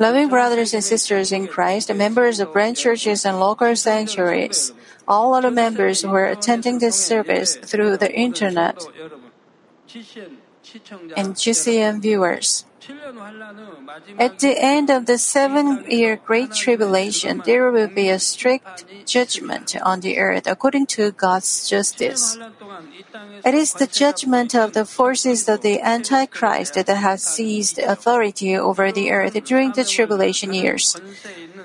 Loving brothers and sisters in Christ, members of branch churches and local sanctuaries, all other members who are attending this service through the internet, and GCN viewers. At the end of the seven year Great Tribulation, there will be a strict judgment on the earth according to God's justice. It is the judgment of the forces of the Antichrist that has seized authority over the earth during the tribulation years.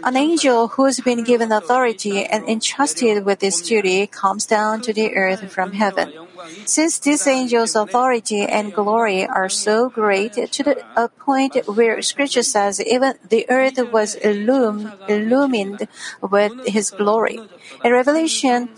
An angel who's been given authority and entrusted with this duty comes down to the earth from heaven. Since this angel's authority and glory are so great to the, point where scripture says even the earth was illum, illumined with his glory. In Revelation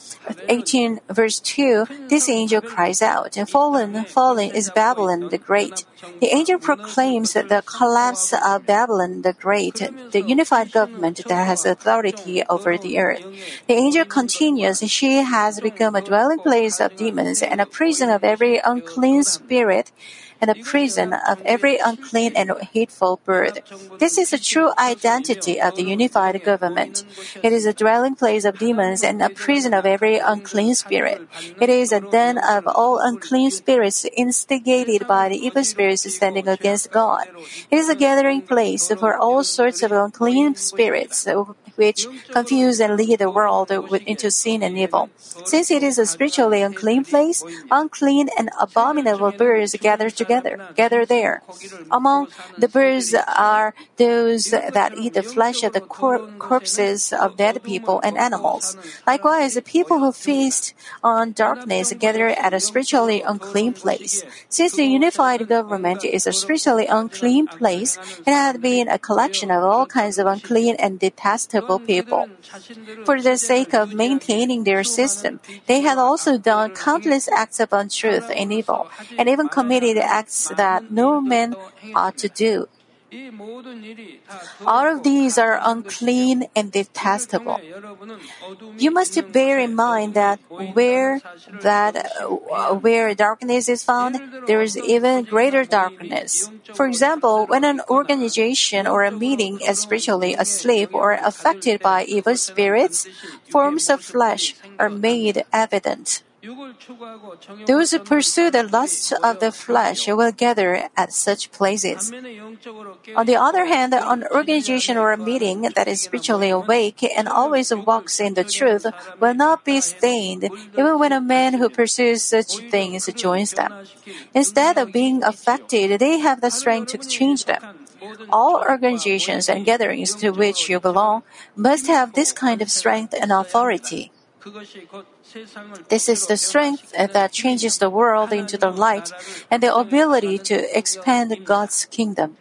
18 verse 2, this angel cries out, Fallen, fallen is Babylon the Great. The angel proclaims the collapse of Babylon the Great, the unified government that has authority over the earth. The angel continues, She has become a dwelling place of demons and a prison of every unclean spirit and a prison of every unclean and hateful bird. This is the true identity of the unified government. It is a dwelling place of demons and a prison of every unclean spirit. It is a den of all unclean spirits instigated by the evil spirits standing against God. It is a gathering place for all sorts of unclean spirits which confuse and lead the world into sin and evil. Since it is a spiritually unclean place, unclean and abominable birds gather together, gather there. Among the birds are those that eat the flesh of the cor- corpses of dead people and animals. Likewise, the people who feast on darkness gather at a spiritually unclean place. Since the unified government is a spiritually unclean place, it had been a collection of all kinds of unclean and detestable people. For the sake of maintaining their system, they had also done countless acts of untruth and evil, and even committed acts that no man ought to do. All of these are unclean and detestable. You must bear in mind that where that where darkness is found, there is even greater darkness. For example, when an organization or a meeting is spiritually asleep or affected by evil spirits, forms of flesh are made evident. Those who pursue the lusts of the flesh will gather at such places. On the other hand, an organization or a meeting that is spiritually awake and always walks in the truth will not be stained, even when a man who pursues such things joins them. Instead of being affected, they have the strength to change them. All organizations and gatherings to which you belong must have this kind of strength and authority. This is the strength that changes the world into the light and the ability to expand God's kingdom.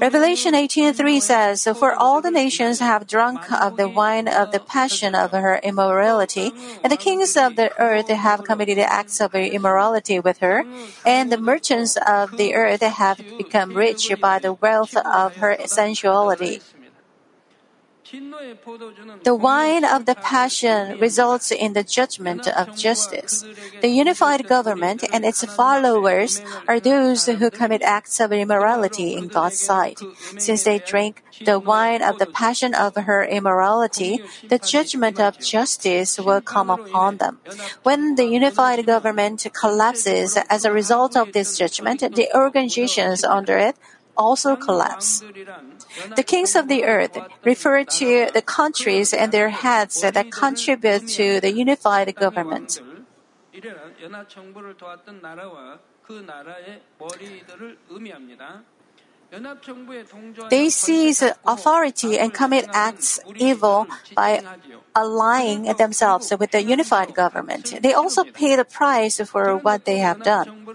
Revelation 18:3 says, "For all the nations have drunk of the wine of the passion of her immorality, and the kings of the earth have committed acts of immorality with her, and the merchants of the earth have become rich by the wealth of her sensuality." The wine of the passion results in the judgment of justice. The unified government and its followers are those who commit acts of immorality in God's sight. Since they drink the wine of the passion of her immorality, the judgment of justice will come upon them. When the unified government collapses as a result of this judgment, the organizations under it also collapse. The kings of the earth refer to the countries and their heads that contribute to the unified government. They seize authority and commit acts evil by aligning themselves with the unified government. They also pay the price for what they have done.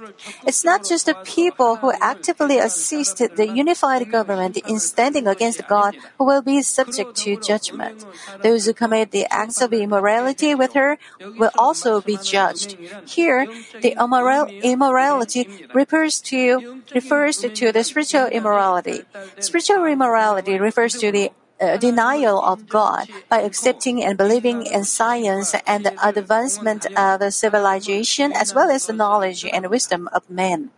It's not just the people who actively assist the unified government in standing against God who will be subject to judgment. Those who commit the acts of immorality with her will also be judged. Here, the immoral- immorality refers to refers to the spiritual immorality. Spiritual immorality refers to the uh, denial of God by accepting and believing in science and the advancement of civilization as well as the knowledge and wisdom of men.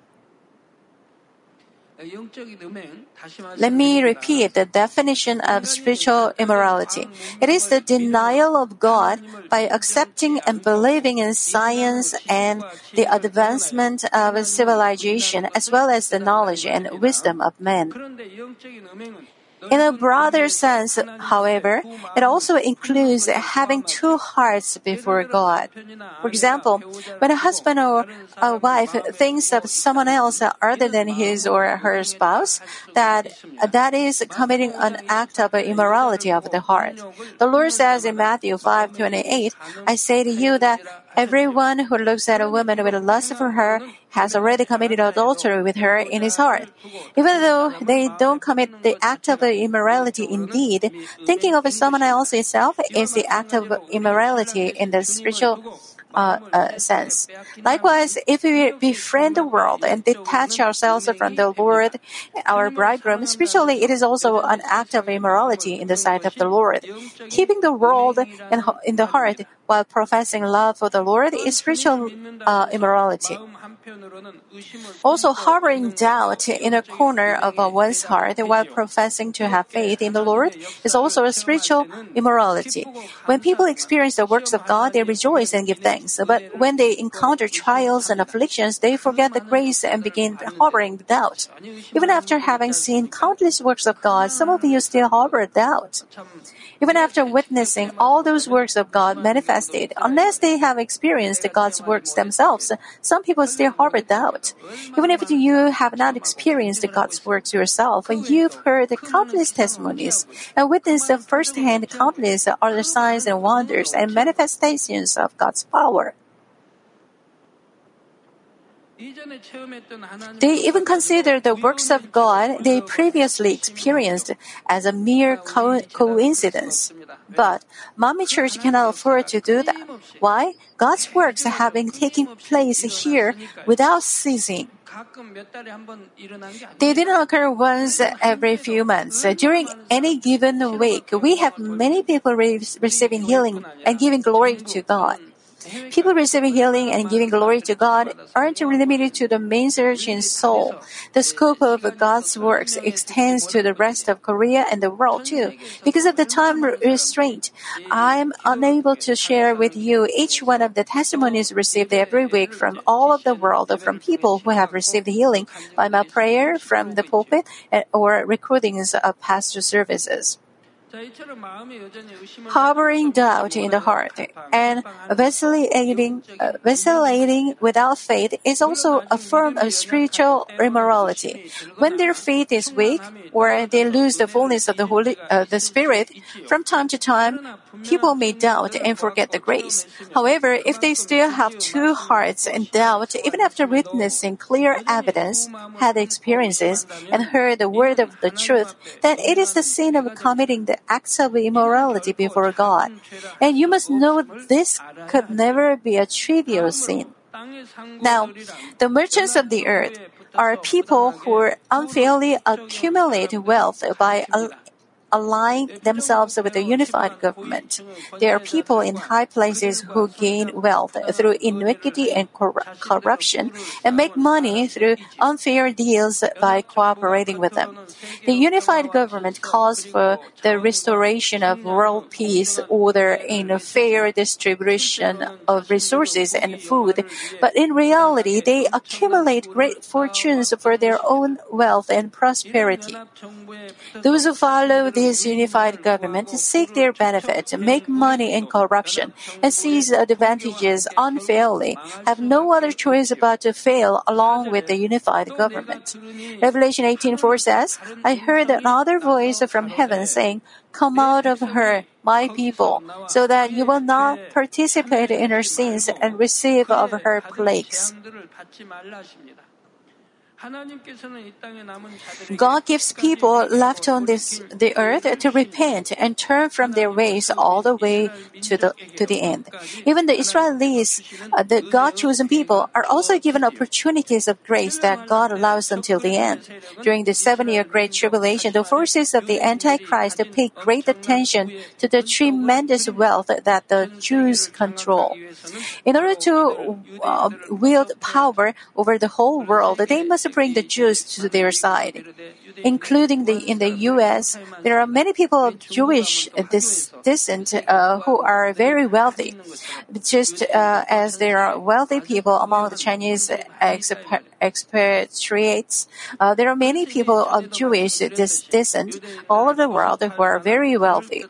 Let me repeat the definition of spiritual immorality. It is the denial of God by accepting and believing in science and the advancement of civilization as well as the knowledge and wisdom of men. In a broader sense, however, it also includes having two hearts before God. For example, when a husband or a wife thinks of someone else other than his or her spouse, that that is committing an act of immorality of the heart. The Lord says in Matthew 5:28, "I say to you that Everyone who looks at a woman with lust for her has already committed adultery with her in his heart. Even though they don't commit the act of immorality indeed, thinking of someone else itself is the act of immorality in the spiritual uh, uh, sense. Likewise, if we befriend the world and detach ourselves from the Lord, our bridegroom, spiritually it is also an act of immorality in the sight of the Lord. Keeping the world in, in the heart while professing love for the Lord is spiritual uh, immorality. Also, harboring doubt in a corner of one's heart while professing to have faith in the Lord is also a spiritual immorality. When people experience the works of God, they rejoice and give thanks. But when they encounter trials and afflictions, they forget the grace and begin harboring doubt. Even after having seen countless works of God, some of you still harbor doubt. Even after witnessing all those works of God unless they have experienced God's works themselves, some people still harbor doubt. Even if you have not experienced God's works yourself, you've heard countless testimonies and witnessed firsthand countless other signs and wonders and manifestations of God's power. They even consider the works of God they previously experienced as a mere co- coincidence. But Manmin Church cannot afford to do that. Why? God's works have been taking place here without ceasing. They didn't occur once every few months. During any given week, we have many people re- receiving healing and giving glory to God. People receiving healing and giving glory to God aren't limited to the main church in Seoul. The scope of God's works extends to the rest of Korea and the world too. Because of the time restraint, I'm unable to share with you each one of the testimonies received every week from all of the world from people who have received healing by my prayer from the pulpit eh, or recordings of pastor services. Harboring doubt in the heart and vacillating, uh, vacillating without faith is also a form of spiritual immorality. When their faith is weak or they lose the fullness of the Holy, uh, the Spirit, from time to time, people may doubt and forget the grace. However, if they still have two hearts and doubt, even after witnessing clear evidence, had experiences, and heard the word of the truth, then it is the sin of committing the acts of immorality before God. And you must know this could never be a trivial sin. Now, the merchants of the earth are people who unfairly accumulate wealth by align themselves with a unified government. There are people in high places who gain wealth through iniquity and cor- corruption and make money through unfair deals by cooperating with them. The unified government calls for the restoration of world peace, order, and a fair distribution of resources and food, but in reality, they accumulate great fortunes for their own wealth and prosperity. Those who follow this unified government seek their benefit, make money in corruption, and seize advantages unfairly, have no other choice but to fail along with the unified government. Revelation 18:4 says, I heard another voice from heaven saying, Come out of her, my people, so that you will not participate in her sins and receive of her plagues. God gives people left on this the earth to repent and turn from their ways all the way to the to the end. Even the Israelis, uh, the God chosen people, are also given opportunities of grace that God allows until the end. During the seven year Great Tribulation, the forces of the Antichrist pay great attention to the tremendous wealth that the Jews control. In order to uh, wield power over the whole world, they must bring the Jews to their side. Including the, in the U.S., there are many people of Jewish descent uh, who are very wealthy, just uh, as there are wealthy people among the Chinese expatriates. Uh, there are many people of Jewish descent all over the world who are very wealthy.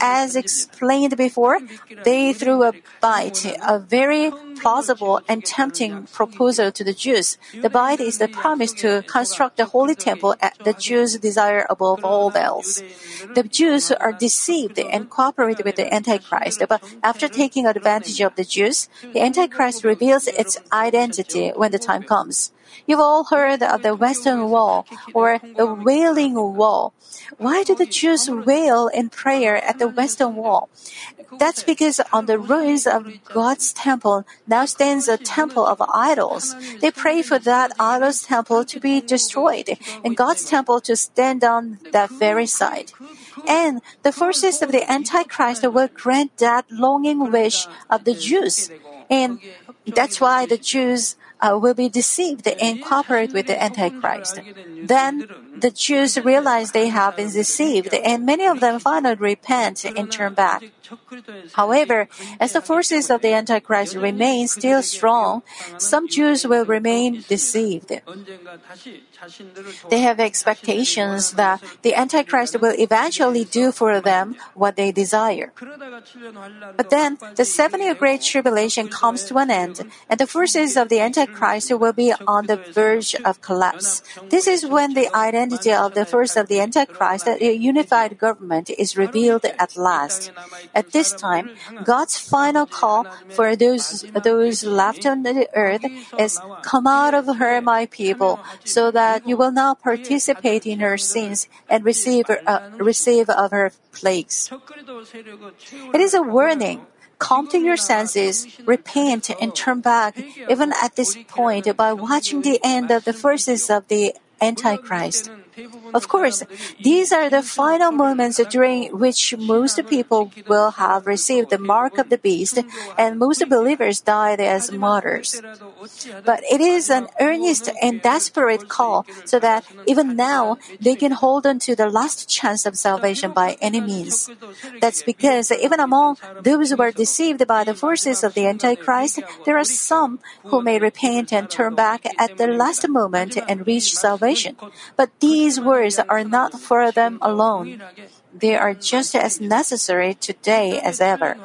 As explained before, they threw a bite, a very plausible and tempting proposal to the Jews. The bite is the promise to construct the holy temple at the Jews' desire above all else. The Jews are deceived and cooperate with the Antichrist, but after taking advantage of the Jews, the Antichrist reveals its identity when the time comes. You've all heard of the Western Wall or the Wailing Wall. Why do the Jews wail in prayer at the Western Wall? That's because on the ruins of God's temple now stands a temple of idols. They pray for that idol's temple to be destroyed and God's temple to stand on that very site. And the forces of the Antichrist will grant that longing wish of the Jews. And that's why the Jews Uh, will be deceived and cooperate with the Antichrist. Then the Jews realize they have been deceived, and many of them finally repent and turn back. However, as the forces of the Antichrist remain still strong, some Jews will remain deceived. They have expectations that the Antichrist will eventually do for them what they desire. But then, the seven year Great Tribulation comes to an end, and the forces of the Antichrist will be on the verge of collapse. This is when the identity of the force of the Antichrist, that a unified government, is revealed at last. At this time, God's final call for those, those left on the earth is, Come out of her, my people, so that you will not participate in her sins and receive, uh, receive of her plagues. It is a warning. Come to your senses, repent, and turn back, even at this point, by watching the end of the forces of the Antichrist. Of course, these are the final moments during which most people will have received the mark of the beast and most believers died as martyrs. But it is an earnest and desperate call so that even now they can hold on to the last chance of salvation by any means. That's because even among those who are deceived by the forces of the Antichrist, there are some who may repent and turn back at the last moment and reach salvation. But these words are not for them alone. They are just as necessary today as ever.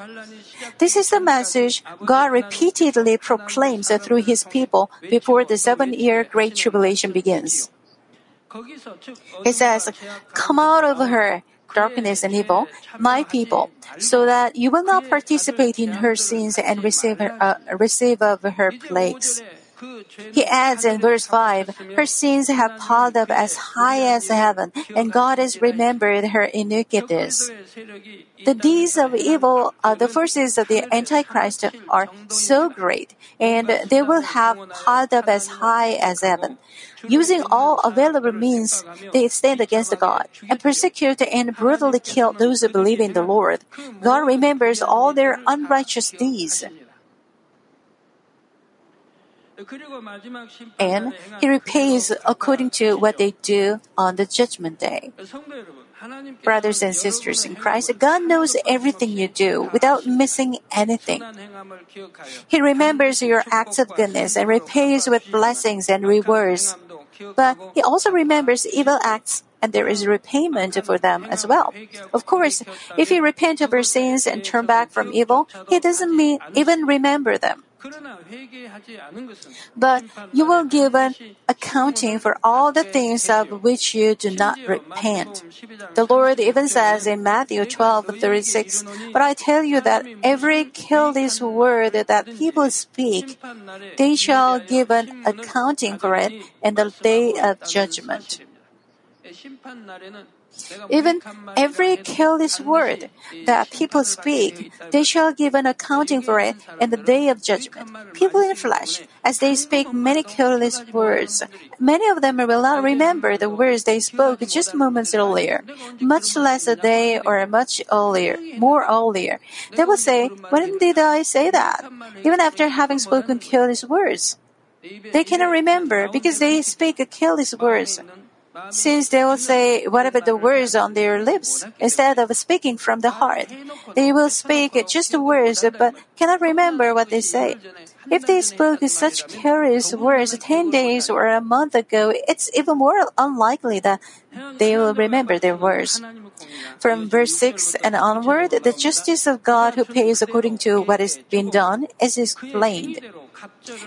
This is the message God repeatedly proclaims through His people before the seven year Great Tribulation begins. He says, Come out of her, darkness and evil, my people, so that you will not participate in her sins and receive, her, uh, receive of her plagues. He adds in verse 5, Her sins have piled up as high as heaven, and God has remembered her iniquities. The deeds of evil, uh, the forces of the Antichrist are so great, and they will have piled up as high as heaven. Using all available means, they stand against God and persecute and brutally kill those who believe in the Lord. God remembers all their unrighteous deeds. And He repays according to what they do on the judgment day. Brothers and sisters in Christ, God knows everything you do without missing anything. He remembers your acts of goodness and repays with blessings and rewards. But He also remembers evil acts and there is repayment for them as well. Of course, if you repent of your sins and turn back from evil, He doesn't mean even remember them. But you will give an accounting for all the things of which you do not repent. The Lord even says in Matthew 12:36, "But I tell you that every careless word that people speak, they shall give an accounting for it in the day of judgment." Even every careless word that people speak, they shall give an accounting for it in the day of judgment. People in flesh, as they speak many careless words, many of them will not remember the words they spoke just moments earlier, much less a day or much earlier, more earlier. They will say, When did I say that? Even after having spoken careless words. They cannot remember because they speak careless words. Since they will say whatever the words on their lips instead of speaking from the heart, they will speak just words but cannot remember what they say. If they spoke such careless words 10 days or a month ago, it's even more unlikely that they will remember their words. From verse 6 and onward, the justice of God who pays according to what has been done is explained.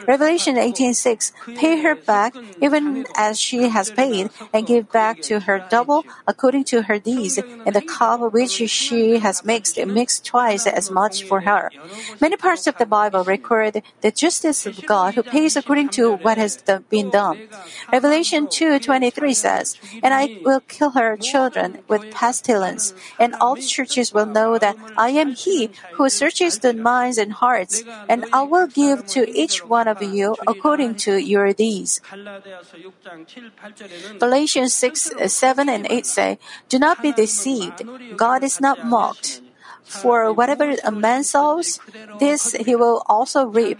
Revelation 18:6 Pay her back even as she has paid and give back to her double according to her deeds and the cup which she has mixed mixed twice as much for her. Many parts of the Bible record the justice of God who pays according to what has been done. Revelation 2:23 says, "And I will kill her children with pestilence, and all churches will know that I am he who searches the minds and hearts, and I will give to each one of you according to your deeds. Galatians 6, 7 and 8 say, Do not be deceived. God is not mocked. For whatever a man sows, this he will also reap.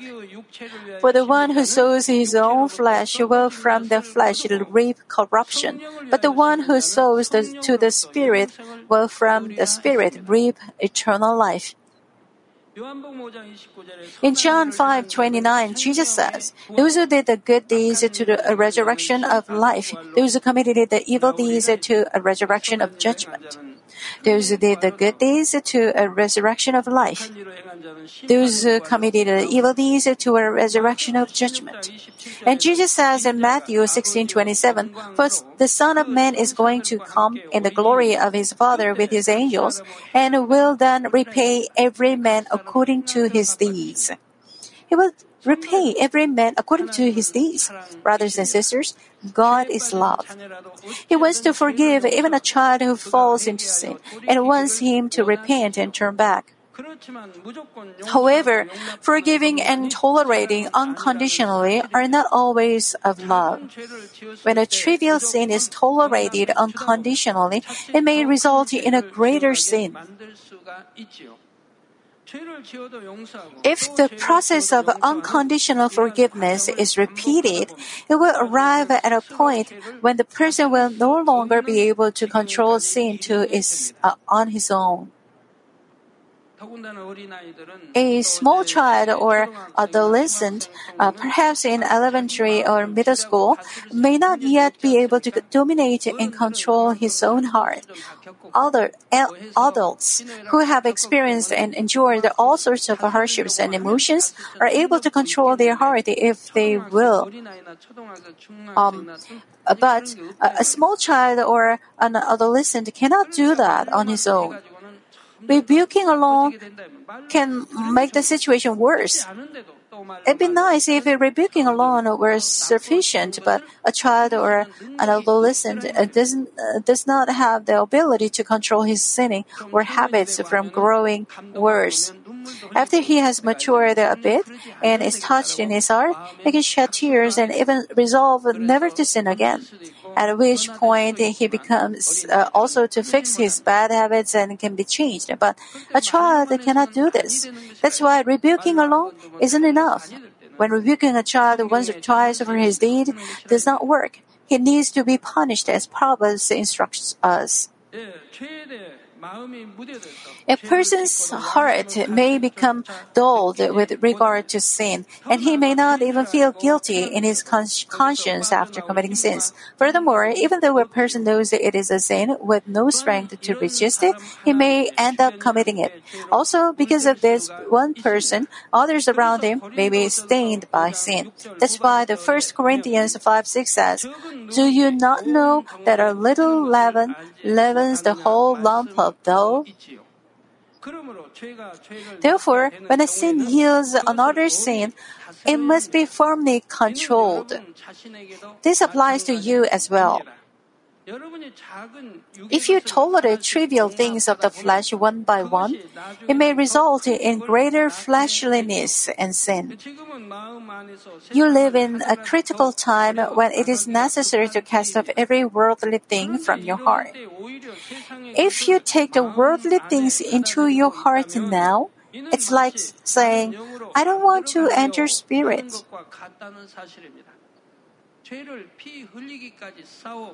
For the one who sows his own flesh will from the flesh reap corruption, but the one who sows the, to the Spirit will from the Spirit reap eternal life. In John 5:29, Jesus says, "Those who did the good deeds to the resurrection of life; those who committed the evil deeds to a resurrection of judgment." Those who did the good deeds to a resurrection of life. Those who committed evil deeds to a resurrection of judgment. And Jesus says in Matthew 16:27, "For the Son of Man is going to come in the glory of his Father with his angels, and will then repay every man according to his deeds." He will repay every man according to his deeds. Brothers and sisters, God is love. He wants to forgive even a child who falls into sin and wants him to repent and turn back. However, forgiving and tolerating unconditionally are not always of love. When a trivial sin is tolerated unconditionally, it may result in a greater sin. If the process of unconditional forgiveness is repeated, it will arrive at a point when the person will no longer be able to control sin to his, uh, on his own. A small child or adolescent, uh, perhaps in elementary or middle school, may not yet be able to dominate and control his own heart. Other adults who have experienced and endured all sorts of hardships and emotions are able to control their heart if they will. Um, but a, a small child or an adolescent cannot do that on his own. Rebuking alone can make the situation worse. It'd be nice if rebuking alone were sufficient, but a child or an adolescent uh, doesn't uh, does not have the ability to control his sinning or habits from growing worse. After he has matured a bit and is touched in his heart, he can shed tears and even resolve never to sin again. At which point he becomes uh, also to fix his bad habits and can be changed. But a child cannot do this. That's why rebuking alone isn't enough. When rebuking a child once or twice for his deed does not work, he needs to be punished as Proverbs instructs us. A person's heart may become dulled with regard to sin, and he may not even feel guilty in his conscience after committing sins. Furthermore, even though a person knows that it is a sin with no strength to resist it, he may end up committing it. Also, because of this one person, others around him may be stained by sin. That's why the 1 Corinthians 5 6 says, Do you not know that a little leaven leavens the whole lump of dough? Therefore, when a sin yields another sin, it must be firmly controlled. This applies to you as well. If you tolerate trivial things of the flesh one by one, it may result in greater fleshliness and sin. You live in a critical time when it is necessary to cast off every worldly thing from your heart. If you take the worldly things into your heart now, it's like saying, I don't want to enter spirit.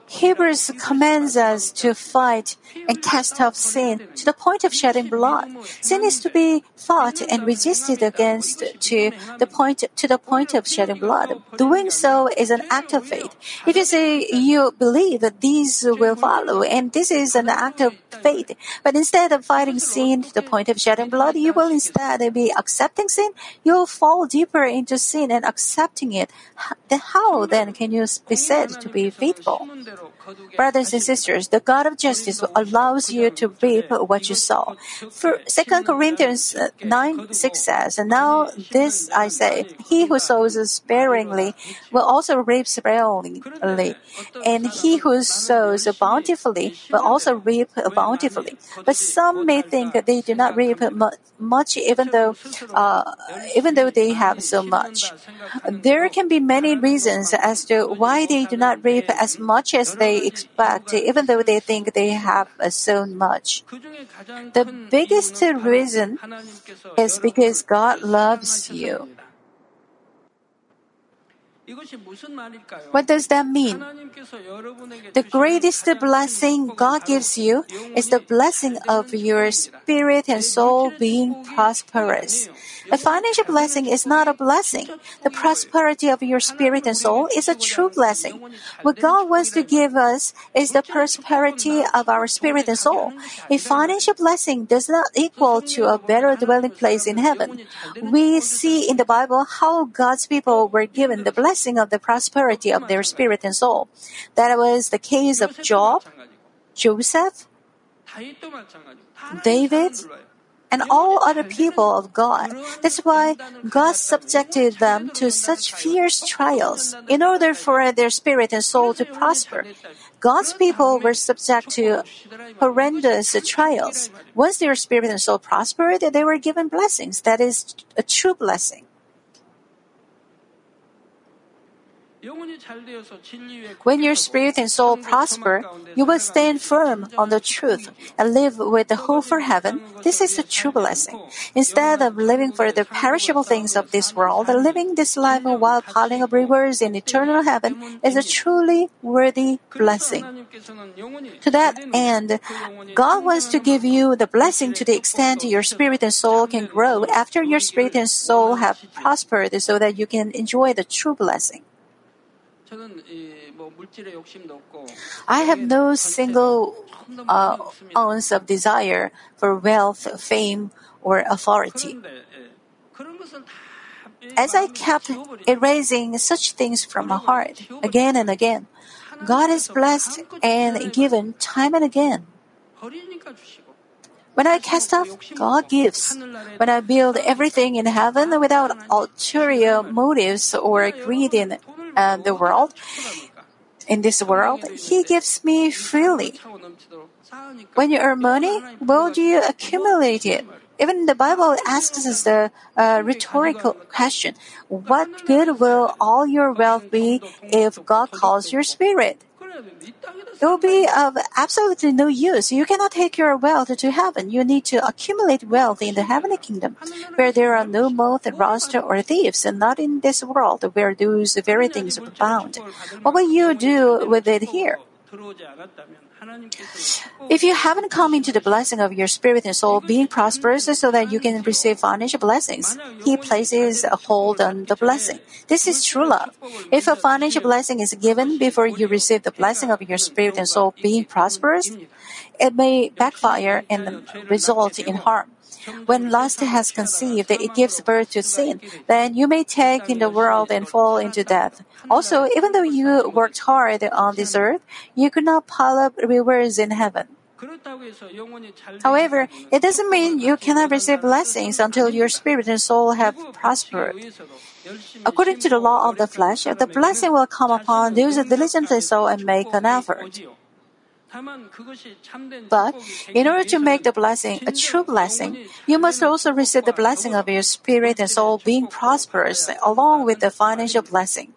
Hebrews commands us to fight and cast off sin to the point of shedding blood. Sin is to be fought and resisted against to the point to the point of shedding blood. Doing so is an act of faith. If you say you believe that these will follow, and this is an act of faith, but instead of fighting sin to the point of shedding blood, you will instead be accepting sin. You'll fall deeper into sin and accepting it. How then can you be said to be faithful? Brothers and sisters, the God of justice allows you to reap what you sow. For 2 Corinthians uh, 9 6 says, And now this I say, he who sows sparingly will also reap sparingly, and he who sows bountifully will also reap bountifully. But some may think they do not reap much even though, uh, even though they have so much. There can be many reasons as to why they do not reap as much as they expect, even though they think they have sown much. The biggest reason is because God loves you. What does that mean? The greatest blessing God gives you is the blessing of your spirit and soul being prosperous. A financial blessing is not a blessing. The prosperity of your spirit and soul is a true blessing. What God wants to give us is the prosperity of our spirit and soul. A financial blessing does not equal to a better dwelling place in heaven. We see in the Bible how God's people were given the blessing of the prosperity of their spirit and soul. That was the case of Job, Joseph, David, and all other people of God. That's why God subjected them to such fierce trials in order for their spirit and soul to prosper. God's people were subject to horrendous trials. Once their spirit and soul prospered, they were given blessings. That is a true blessing. When your spirit and soul prosper, you will stand firm on the truth and live with the hope for heaven. This is a true blessing. Instead of living for the perishable things of this world, living this life while piling up rewards in eternal heaven is a truly worthy blessing. To that end, God wants to give you the blessing to the extent your spirit and soul can grow after your spirit and soul have prospered so that you can enjoy the true blessing. I have no single uh, ounce of desire for wealth, fame, or authority. As I kept erasing such things from my heart again and again, God has blessed and given time and again. When I cast off, God gives. When I build everything in heaven without ulterior motives or greed in uh, the world, in this world, He gives me freely. When you earn money, will you accumulate it? Even the Bible asks us the uh, rhetorical question: What good will all your wealth be if God calls your spirit? It will be of uh, absolutely no use. You cannot take your wealth to heaven. You need to accumulate wealth in the heavenly kingdom, where there are no moth, rust, or thieves, and not in this world where those very things abound. What will you do with it here? If you haven't come into the blessing of your spirit and soul being prosperous so that you can receive financial blessings, He places a hold on the blessing. This is true love. If a financial blessing is given before you receive the blessing of your spirit and soul being prosperous, it may backfire and result in harm. When lust has conceived, it gives birth to sin. Then you may take in the world and fall into death. Also, even though you worked hard on this earth, you could not pile up rewards in heaven. However, it doesn't mean you cannot receive blessings until your spirit and soul have prospered. According to the law of the flesh, the blessing will come upon those who diligently sow and make an effort. But in order to make the blessing a true blessing, you must also receive the blessing of your spirit and soul being prosperous along with the financial blessing.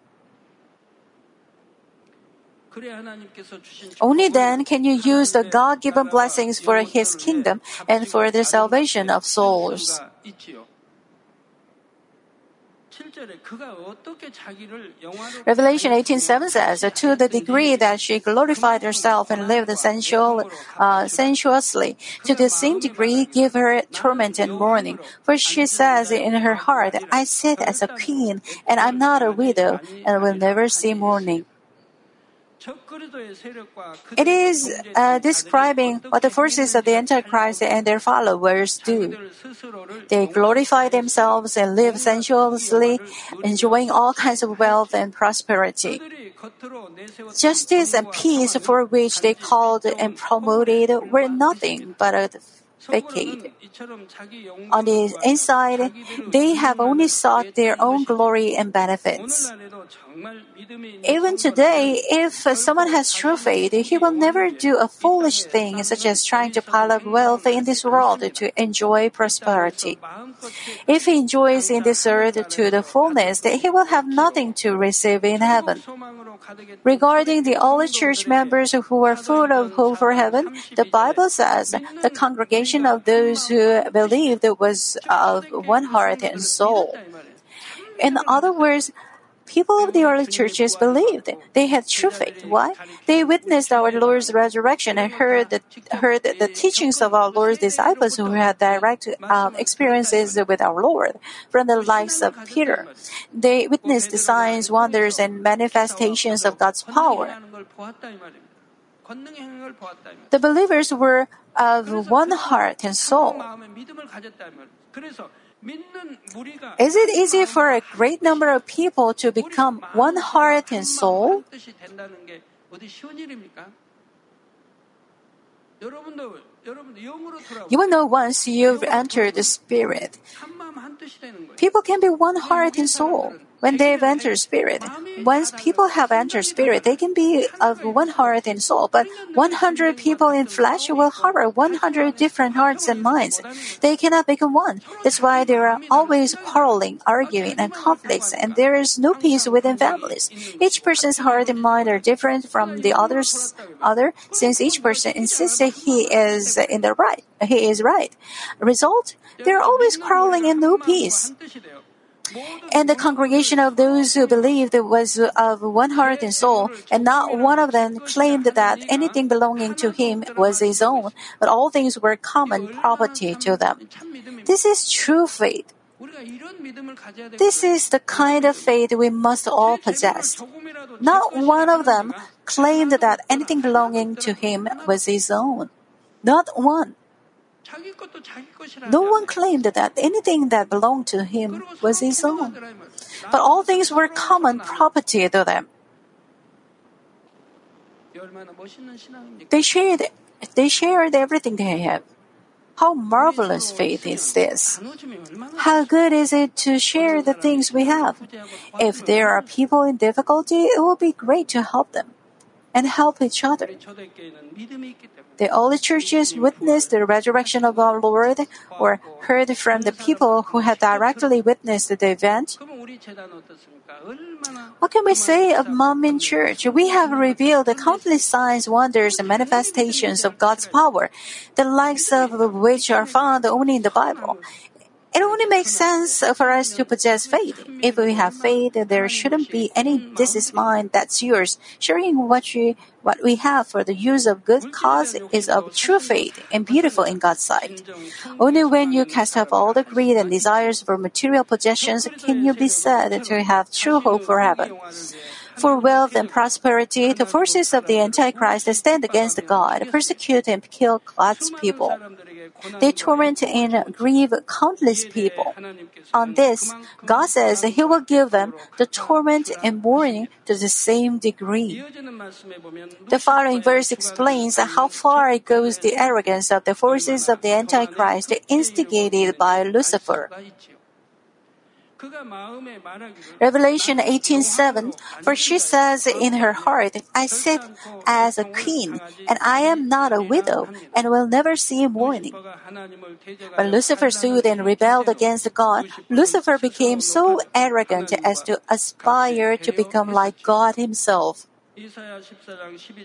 Only then can you use the God given blessings for His kingdom and for the salvation of souls. Revelation 18:7 says, "To the degree that she glorified herself and lived sensual, uh, sensuously, to the same degree give her torment and mourning. For she says in her heart, I sit as a queen, and I'm not a widow, and will never see mourning." It is uh, describing what the forces of the Antichrist and their followers do. They glorify themselves and live sensuously, enjoying all kinds of wealth and prosperity. Justice and peace for which they called and promoted were nothing but a facade. On the inside, they have only sought their own glory and benefits. Even today, if someone has true faith, he will never do a foolish thing such as trying to pile up wealth in this world to enjoy prosperity. If he enjoys in this earth to the fullness, he will have nothing to receive in heaven. Regarding the early church members who were full of hope for heaven, the Bible says the congregation of those who believed was of one heart and soul. In other words, people of the early churches believed. They had true faith. Why? They witnessed our Lord's resurrection and heard the, heard the teachings of our Lord's disciples who had direct um, experiences with our Lord from the lives of Peter. They witnessed the signs, wonders, and manifestations of God's power. The believers were of one heart and soul. Is it easy for a great number of people to become one heart and soul? You will know once you've entered the Spirit. People can be one heart and soul when they've entered spirit. Once people have entered spirit, they can be of one heart and soul, but 100 people in flesh will harbor 100 different hearts and minds. They cannot become one. That's why there are always quarreling, arguing, and conflicts, and there is no peace within families. Each person's heart and mind are different from the other's other, since each person insists that he is in the right. He is right. Result: they are always quarreling and no peace. And the congregation of those who believed was of one heart and soul, and not one of them claimed that anything belonging to him was his own, but all things were common property to them. This is true faith. This is the kind of faith we must all possess. Not one of them claimed that anything belonging to him was his own. Not one. No one claimed that anything that belonged to him was his own, but all things were common property to them. They shared, they shared everything they have. How marvelous faith is this! How good is it to share the things we have? If there are people in difficulty, it will be great to help them and help each other. The early churches witnessed the resurrection of our Lord or heard from the people who had directly witnessed the event. What can we say of Manmin Church? We have revealed countless signs, wonders, and manifestations of God's power, the likes of which are found only in the Bible. It only makes sense for us to possess faith. If we have faith, there shouldn't be any this is mine, that's yours. Sharing what we, what we have for the use of good cause is of true faith and beautiful in God's sight. Only when you cast off all the greed and desires for material possessions can you be said to have true hope for heaven. For wealth and prosperity, the forces of the Antichrist stand against God, persecute and kill God's people. They torment and grieve countless people. On this, God says He will give them the torment and mourning to the same degree. The following verse explains how far goes the arrogance of the forces of the Antichrist instigated by Lucifer. Revelation 18:7 For she says in her heart, I sit as a queen, and I am not a widow, and will never see mourning. When Lucifer stood and rebelled against God, Lucifer became so arrogant as to aspire to become like God himself.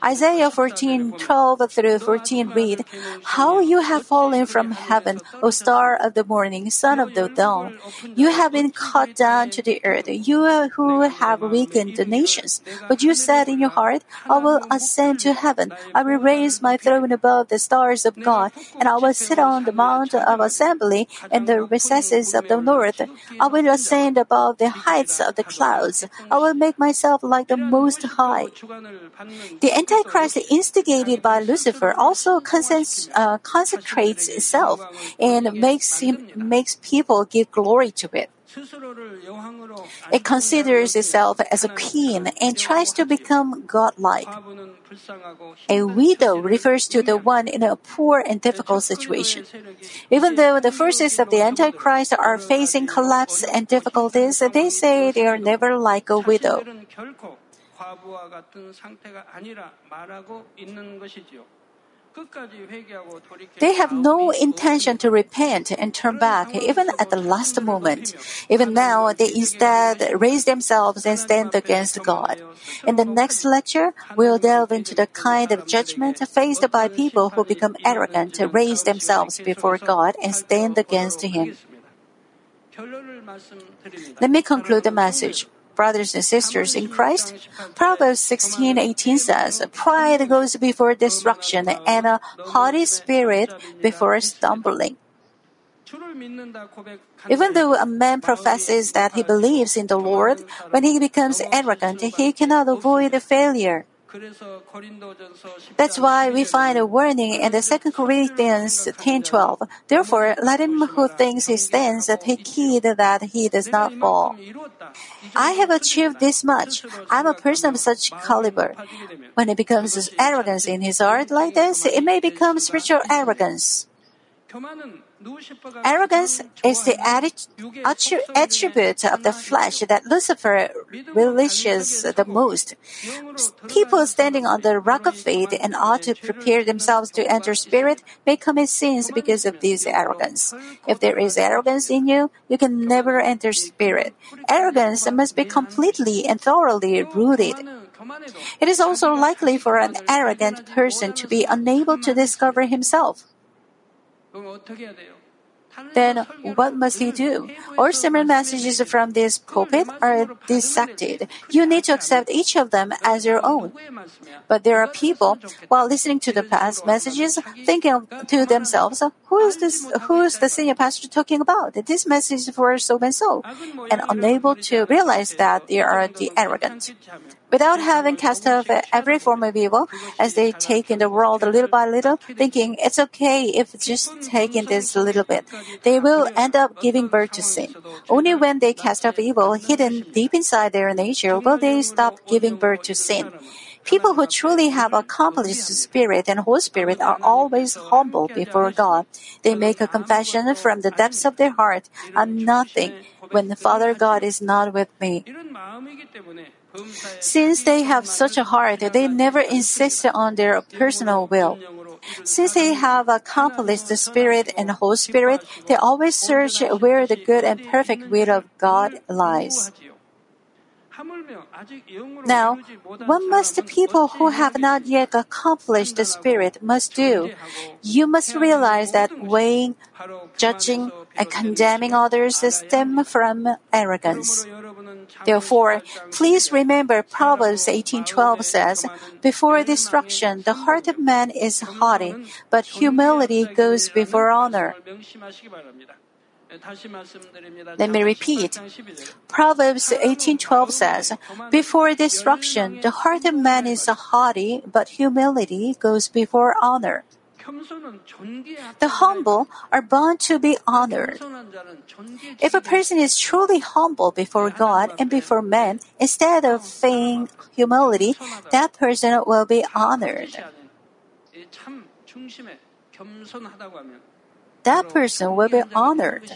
Isaiah 14, 12 through 14 read, How you have fallen from heaven, O star of the morning, son of the dawn. You have been cut down to the earth, you who have weakened the nations. But you said in your heart, I will ascend to heaven. I will raise my throne above the stars of God, and I will sit on the mount of assembly in the recesses of the north. I will ascend above the heights of the clouds. I will make myself like the Most High. The Antichrist, instigated by Lucifer, also uh, concentrates itself and makes him, makes people give glory to it. It considers itself as a queen and tries to become godlike. A widow refers to the one in a poor and difficult situation. Even though the forces of the Antichrist are facing collapse and difficulties, they say they are never like a widow. 과부와 같은 상태가 아니라 말하고 있는 것이지요. They have no intention to repent and turn back, even at the last moment. Even now, they instead raise themselves and stand against God. In the next lecture, we'll delve into the kind of judgment faced by people who become arrogant, raise themselves before God, and stand against Him. Let me conclude the message brothers and sisters in Christ? Proverbs 16:18 says, "Pride goes before destruction, and a haughty spirit before stumbling." Even though a man professes that he believes in the Lord, when he becomes arrogant, he cannot avoid failure. That's why we find a warning in the 2 Corinthians 10:12. Therefore, let him who thinks he stands take heed that he does not fall. I have achieved this much. I'm a person of such caliber. When it becomes arrogance in his heart like this, it may become spiritual arrogance. Arrogance is the attribute of the flesh that Lucifer relishes the most. People standing on the rock of faith and ought to prepare themselves to enter spirit may commit sins because of this arrogance. If there is arrogance in you, you can never enter spirit. Arrogance must be completely and thoroughly rooted. It is also likely for an arrogant person to be unable to discover himself. Then what must he do? All sermon messages from this pulpit are dissected. You need to accept each of them as your own. But there are people, while listening to the past messages, thinking to themselves, who is this, who is the senior pastor talking about? This message for so and so, and unable to realize that they are the arrogant without having cast off every form of evil, as they take in the world a little by little, thinking it's okay if just taking this little bit, they will end up giving birth to sin. Only when they cast off evil hidden deep inside their nature will they stop giving birth to sin. People who truly have accomplished Spirit and Whole Spirit are always humble before God. They make a confession from the depths of their heart, I'm nothing when the Father God is not with me. Since they have such a heart, they never insist on their personal will. Since they have accomplished the Spirit and Whole Spirit, they always search where the good and perfect will of God lies. Now, what must the people who have not yet accomplished the Spirit must do? You must realize that weighing, judging, and condemning others stem from arrogance. Therefore, please remember Proverbs 18:12 says, "Before destruction, the heart of man is haughty, but humility goes before honor." Let me repeat. Proverbs 18:12 says, "Before destruction, the heart of man is haughty, but humility goes before honor." The humble are bound to be honored. If a person is truly humble before God and before men, instead of feigning humility, that person will be honored that person will be honored.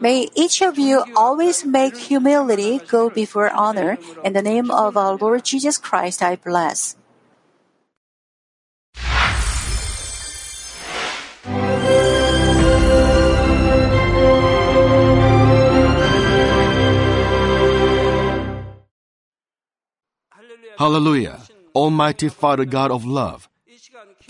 May each of you always make humility go before honor. In the name of our Lord Jesus Christ, I bless. Hallelujah. Almighty Father God of love.